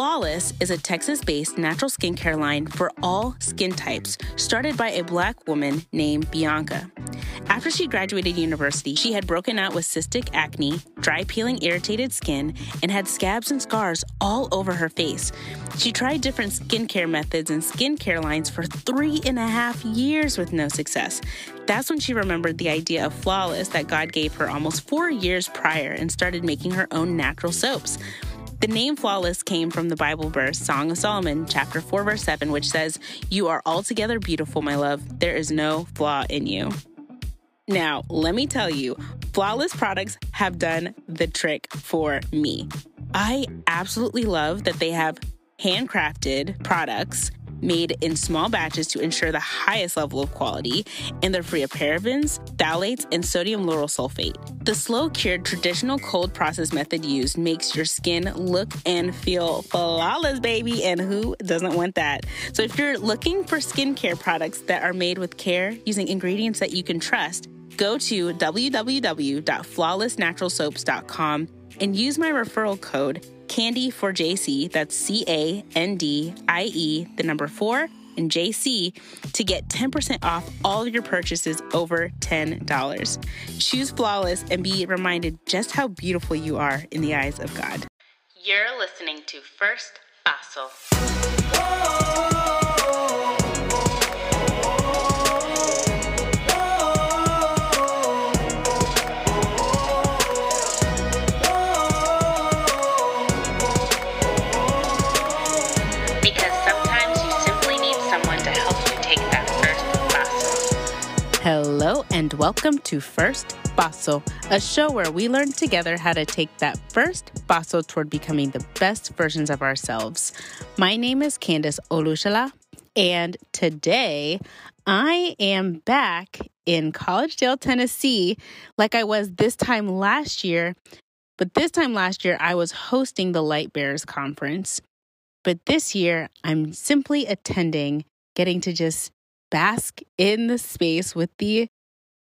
Flawless is a Texas based natural skincare line for all skin types, started by a black woman named Bianca. After she graduated university, she had broken out with cystic acne, dry peeling irritated skin, and had scabs and scars all over her face. She tried different skincare methods and skincare lines for three and a half years with no success. That's when she remembered the idea of Flawless that God gave her almost four years prior and started making her own natural soaps. The name flawless came from the Bible verse, Song of Solomon, chapter 4, verse 7, which says, You are altogether beautiful, my love. There is no flaw in you. Now, let me tell you, flawless products have done the trick for me. I absolutely love that they have handcrafted products made in small batches to ensure the highest level of quality, and they're free of parabens, phthalates, and sodium lauryl sulfate. The slow cured traditional cold process method used makes your skin look and feel flawless, baby, and who doesn't want that? So, if you're looking for skincare products that are made with care using ingredients that you can trust, go to www.flawlessnaturalsoaps.com and use my referral code Candie for JC, that's C A N D I E, the number four, and JC to get 10% off all your purchases over $10. Choose Flawless and be reminded just how beautiful you are in the eyes of God. You're listening to First Paso. Because welcome to First Paso, a show where we learn together how to take that first paso toward becoming the best versions of ourselves. My name is Candace Olushala, and today I am back in Collegedale, Tennessee, like I was this time last year. But this time last year, I was hosting the Light Bearers Conference. But this year, I'm simply attending, getting to just bask in the space with the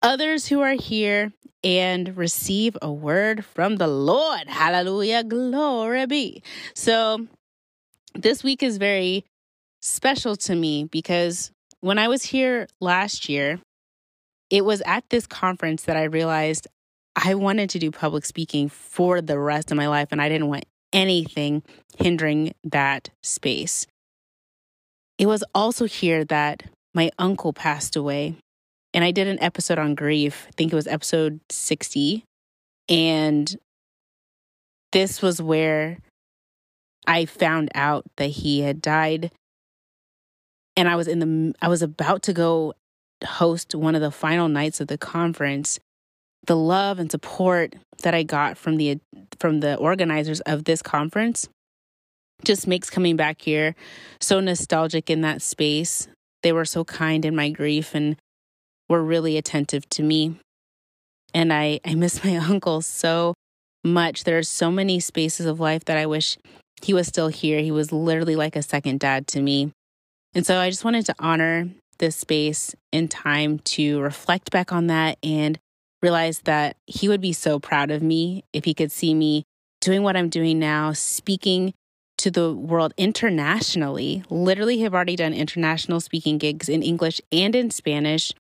others who are here and receive a word from the Lord. Hallelujah. Glory be. So, this week is very special to me because when I was here last year, it was at this conference that I realized I wanted to do public speaking for the rest of my life, and I didn't want anything hindering that space. It was also here that my uncle passed away, and I did an episode on grief. I think it was episode 60. And this was where I found out that he had died. And I was in the, I was about to go host one of the final nights of the conference. The love and support that I got from the from the organizers of this conference just makes coming back here so nostalgic in that space. They were so kind in my grief and were really attentive to me. And I, I miss my uncle so much. There are so many spaces of life that I wish he was still here. He was literally like a second dad to me. And so I just wanted to honor this space and time to reflect back on that and realize that he would be so proud of me if he could see me doing what I'm doing now, speaking to the world internationally. Literally, have already done international speaking gigs in English and in Spanish.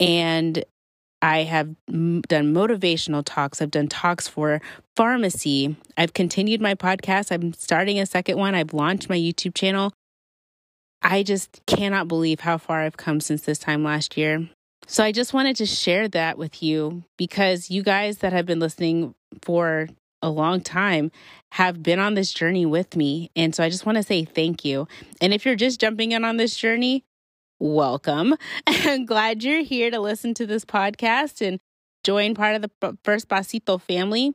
And I have done motivational talks. I've done talks for pharmacy. I've continued my podcast. I'm starting a second one. I've launched my YouTube channel. I just cannot believe how far I've come since this time last year. So I just wanted to share that with you because you guys that have been listening for a long time have been on this journey with me. And so I just want to say thank you. And if you're just jumping in on this journey, welcome. I'm glad you're here to listen to this podcast and join part of the First Pasito family.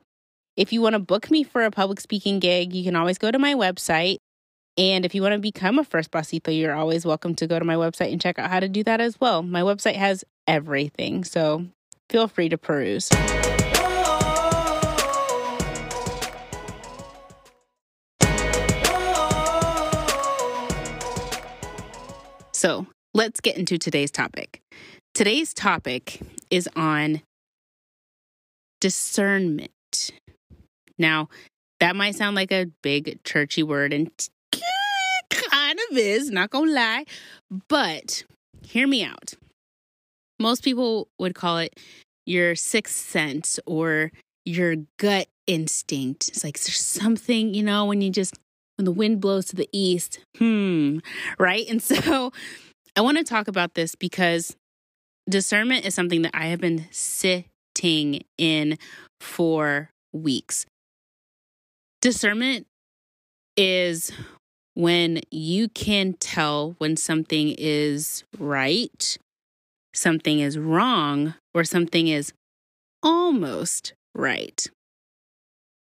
If you want to book me for a public speaking gig, you can always go to my website. And if you want to become a First Pasito, you're always welcome to go to my website and check out how to do that as well. My website has everything, so feel free to peruse. So let's get into today's topic. Today's topic is on discernment. Now, That might sound like a big churchy word and kind of is, not gonna lie. But hear me out. Most people would call it your sixth sense or your gut instinct. It's like there's something, you know, when you just when the wind blows to the east, hmm, right? And so I want to talk about this because discernment is something that I have been sitting in for weeks. Discernment is when you can tell when something is right, something is wrong, or something is almost right.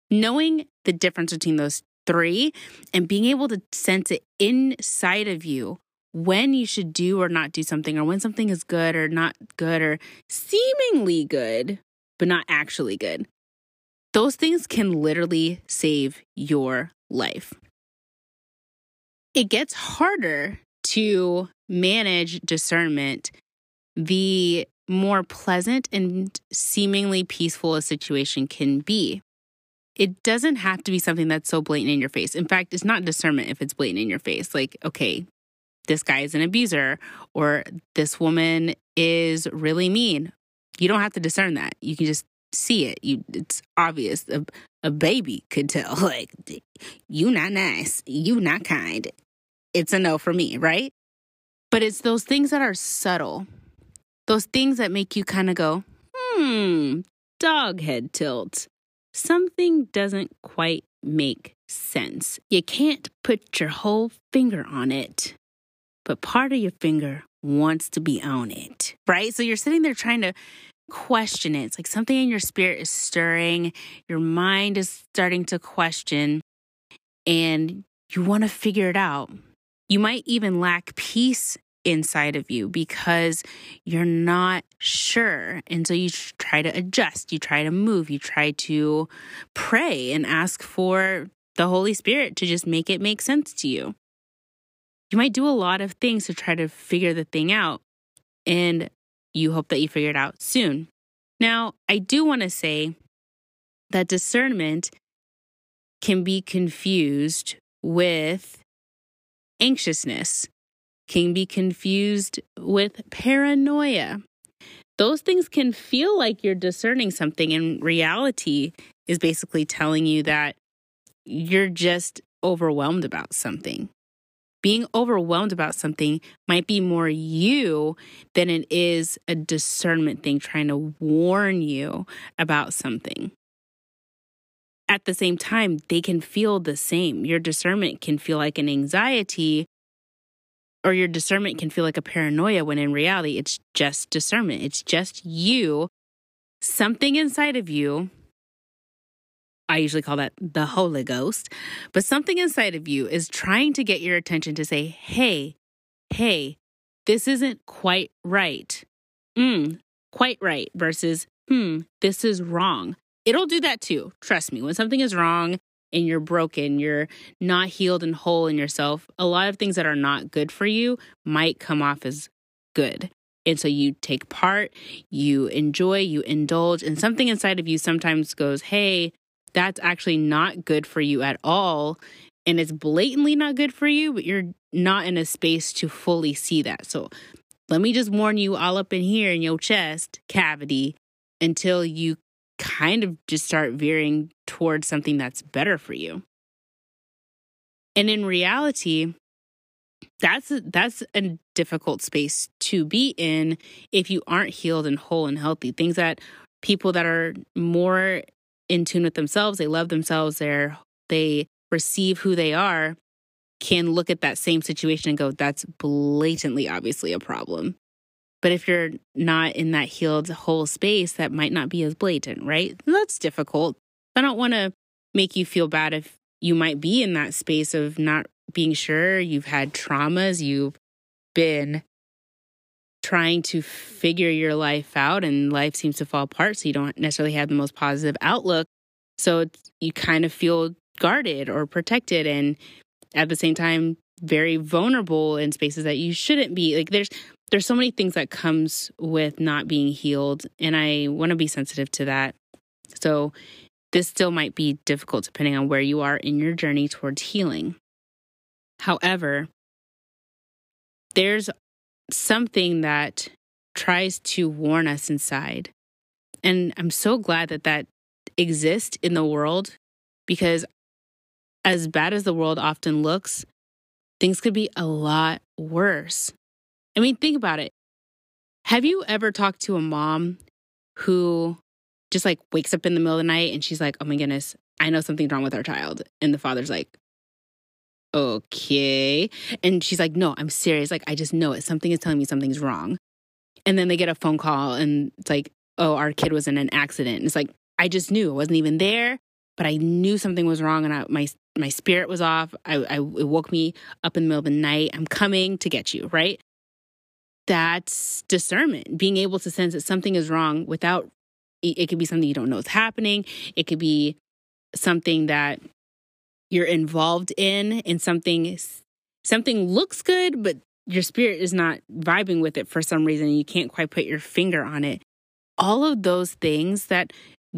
Knowing the difference between those three and being able to sense it inside of you when you should do or not do something, or when something is good or not good, or seemingly good, but not actually good. Those things can literally save your life. It gets harder to manage discernment the more pleasant and seemingly peaceful a situation can be. It doesn't have to be something that's so blatant in your face. In fact, it's not discernment if it's blatant in your face. Like, okay, this guy is an abuser or this woman is really mean. You don't have to discern that. You can just see it. You it's obvious. A, a baby could tell like you not nice, you not kind. It's a no for me, right? But it's those things that are subtle those things that make you kind of go, hmm, dog head tilt. Something doesn't quite make sense. You can't put your whole finger on it, but part of your finger wants to be on it, right? So you're sitting there trying to question it. It's like something in your spirit is stirring, your mind is starting to question, and you want to figure it out. You might even lack peace inside of you because you're not sure. And so you try to adjust, you try to move, you try to pray and ask for the Holy Spirit to just make it make sense to you. You might do a lot of things to try to figure the thing out, and you hope that you figure it out soon. Now, I do want to say that discernment can be confused with anxiousness can be confused with paranoia. Those things can feel like you're discerning something, and reality is basically telling you that you're just overwhelmed about something. Being overwhelmed about something might be more you than it is a discernment thing trying to warn you about something. At the same time, they can feel the same. Your discernment can feel like an anxiety or your discernment can feel like a paranoia when in reality it's just discernment. It's just you, something inside of you. I usually call that the Holy Ghost, but something inside of you is trying to get your attention to say, hey, hey, this isn't quite right. Mm, quite right versus, hmm, this is wrong. It'll do that too. Trust me. When something is wrong, and you're broken, you're not healed and whole in yourself, a lot of things that are not good for you might come off as good. And so you take part, you enjoy, you indulge, and something inside of you sometimes goes, hey, that's actually not good for you at all. And it's blatantly not good for you, but you're not in a space to fully see that. So let me just warn you all up in here in your chest cavity until you kind of just start veering towards something that's better for you. And in reality, that's that's a difficult space to be in if you aren't healed and whole and healthy. Things that people that are more in tune with themselves, they love themselves, they're they receive who they are, can look at that same situation and go, that's blatantly obviously a problem. But if you're not in that healed whole space, that might not be as blatant, right? That's difficult. I don't want to make you feel bad if you might be in that space of not being sure. You've had traumas, you've been trying to figure your life out, and life seems to fall apart. So you don't necessarily have the most positive outlook. So you kind of feel guarded or protected, and at the same time, very vulnerable in spaces that you shouldn't be. Like there's there's so many things that comes with not being healed and i want to be sensitive to that so this still might be difficult depending on where you are in your journey towards healing. However, there's something that tries to warn us inside. And I'm so glad that that exists in the world because as bad as the world often looks, things could be a lot worse. I mean, think about it. Have you ever talked to a mom who just like wakes up in the middle of the night and she's like, oh my goodness, I know something's wrong with our child. And the father's like, okay. And she's like, no, I'm serious. Like, I just know it. Something is telling me something's wrong. And then they get a phone call and it's like, oh, our kid was in an accident. And it's like, I just knew. I wasn't even there, but I knew something was wrong and I, my my spirit was off. I, I it woke me up in the middle of the night. I'm coming to get you, right? That's discernment, being able to sense that something is wrong without it could be something you don't know is happening. It could be something that you're involved in and something something looks good but your spirit is not vibing with it for some reason and you can't quite put your finger on it. All of those things that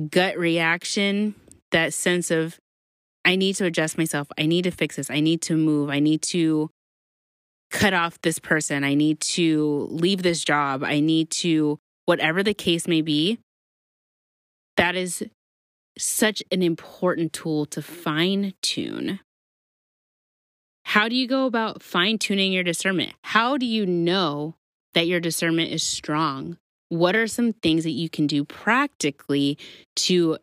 gut reaction that sense of i need to adjust myself. I need to fix this. I need to move. I need to cut off this person. I need to leave this job. I need to whatever the case may be that is such an important tool to fine tune. How do you go about fine tuning your discernment? How do you know that your discernment is strong? What are some things that you can do practically to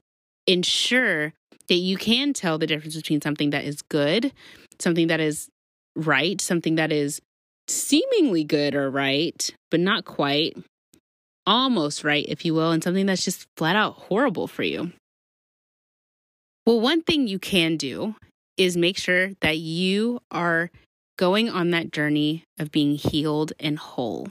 ensure that you can tell the difference between something that is good, something that is right, something that is seemingly good or right, but not quite, almost right, if you will, and something that's just flat out horrible for you? Well, one thing you can do is make sure that you are going on that journey of being healed and whole.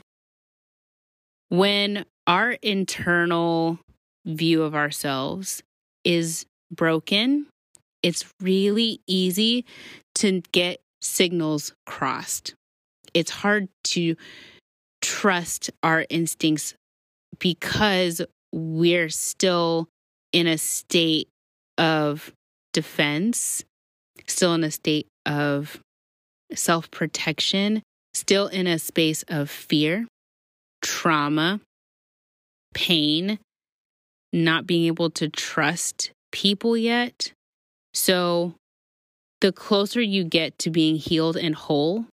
When our internal view of ourselves is broken, it's really easy to get signals crossed. It's hard to trust our instincts because we're still in a state of defense, still in a state of self protection, still in a space of fear, trauma, pain, not being able to trust people yet. So, the closer you get to being healed and whole,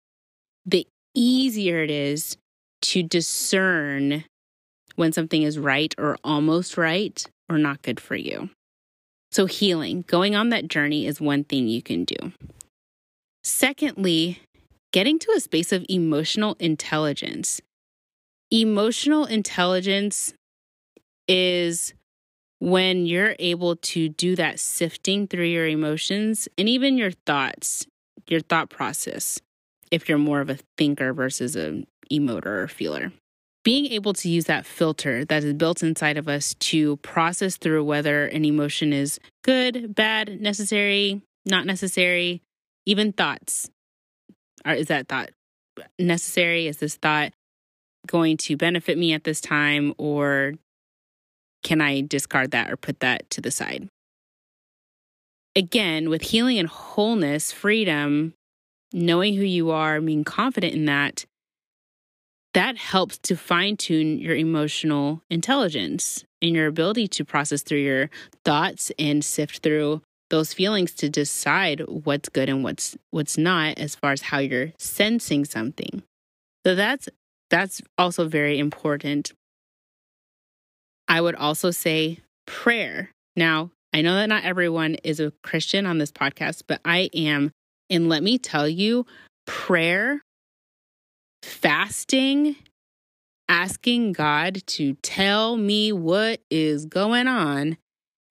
the easier it is to discern when something is right or almost right or not good for you. So, healing, going on that journey is one thing you can do. Secondly, getting to a space of emotional intelligence. Emotional intelligence is when you're able to do that sifting through your emotions and even your thoughts, your thought process, if you're more of a thinker versus a emoter or feeler being able to use that filter that is built inside of us to process through whether an emotion is good, bad, necessary, not necessary, even thoughts. Or is that thought necessary? Is this thought going to benefit me at this time? Or can I discard that or put that to the side? Again, with healing and wholeness, freedom, knowing who you are, being confident in that, that helps to fine tune your emotional intelligence and your ability to process through your thoughts and sift through those feelings to decide what's good and what's what's not as far as how you're sensing something. So that's that's also very important. I would also say prayer. Now, I know that not everyone is a Christian on this podcast, but I am. And let me tell you, prayer fasting, asking God to tell me what is going on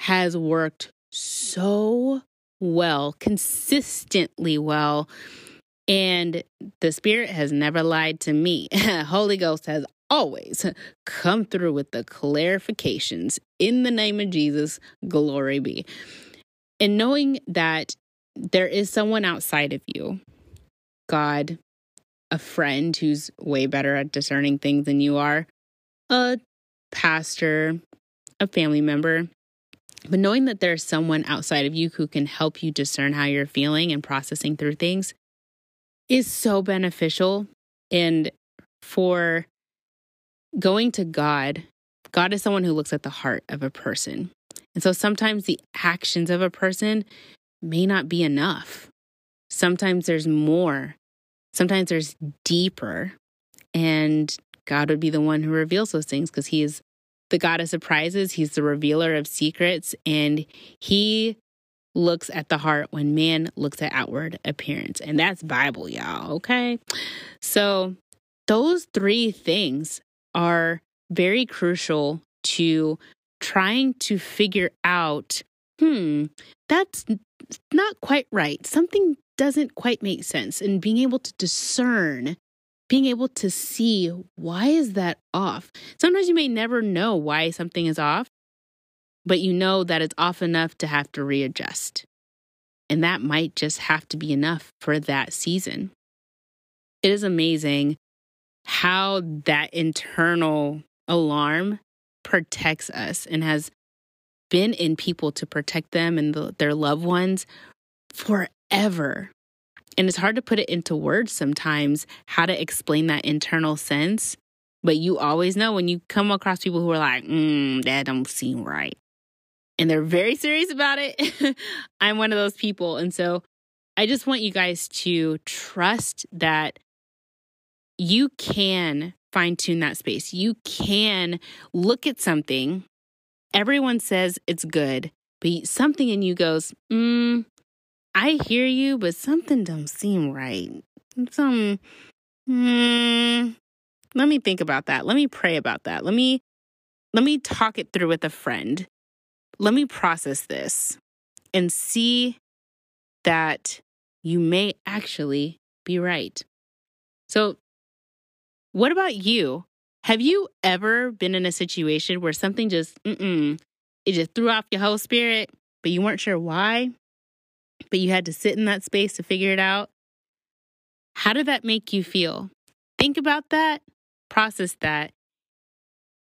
has worked so well, consistently well. And the Spirit has never lied to me. Holy Ghost has always come through with the clarifications in the name of Jesus. Glory be. And knowing that there is someone outside of you, God, a friend who's way better at discerning things than you are, a pastor, a family member, But knowing that there's someone outside of you who can help you discern how you're feeling and processing through things is so beneficial. And for going to God, God is someone who looks at the heart of a person. And so sometimes the actions of a person may not be enough. Sometimes there's more. Sometimes there's deeper. And God would be the one who reveals those things because He is the God of surprises. He's the revealer of secrets. And He looks at the heart when man looks at outward appearance. And that's Bible, y'all. Okay. So those three things are very crucial to trying to figure out hmm, that's not quite right. Something doesn't quite make sense. And being able to discern, being able to see why is that off? Sometimes you may never know why something is off, but you know that it's off enough to have to readjust. And that might just have to be enough for that season. It is amazing how that internal alarm protects us and has been in people to protect them and the, their loved ones forever. And it's hard to put it into words sometimes how to explain that internal sense. But you always know when you come across people who are like, mm, that don't seem right. And they're very serious about it. I'm one of those people. And so I just want you guys to trust that you can fine tune that space. You can look at something everyone says it's good, but something in you goes, mm, I hear you, but something don't seem right. Some, mm, let me think about that. Let me pray about that. Let me, let me talk it through with a friend. Let me process this and see that you may actually be right. So, what about you? Have you ever been in a situation where something just, mm-mm, it just threw off your whole spirit, but you weren't sure why? But you had to sit in that space to figure it out? How did that make you feel? Think about that, process that.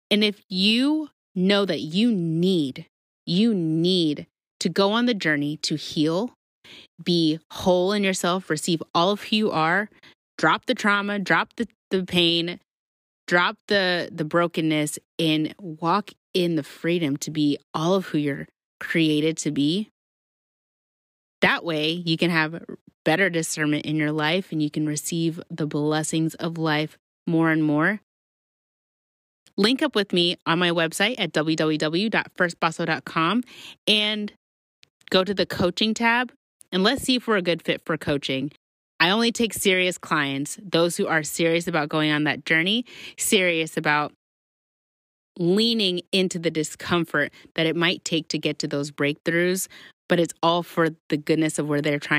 And if you know that you need, you need to go on the journey to heal, be whole in yourself, receive all of who you are, drop the trauma, drop the, the pain, drop the the brokenness and walk in the freedom to be all of who you're created to be that way you can have better discernment in your life and you can receive the blessings of life more and more. Link up with me on my website at www.firstpaso.com and go to the coaching tab and let's see if we're a good fit for coaching. I only take serious clients, those who are serious about going on that journey, serious about leaning into the discomfort that it might take to get to those breakthroughs, but it's all for the goodness of where they're trying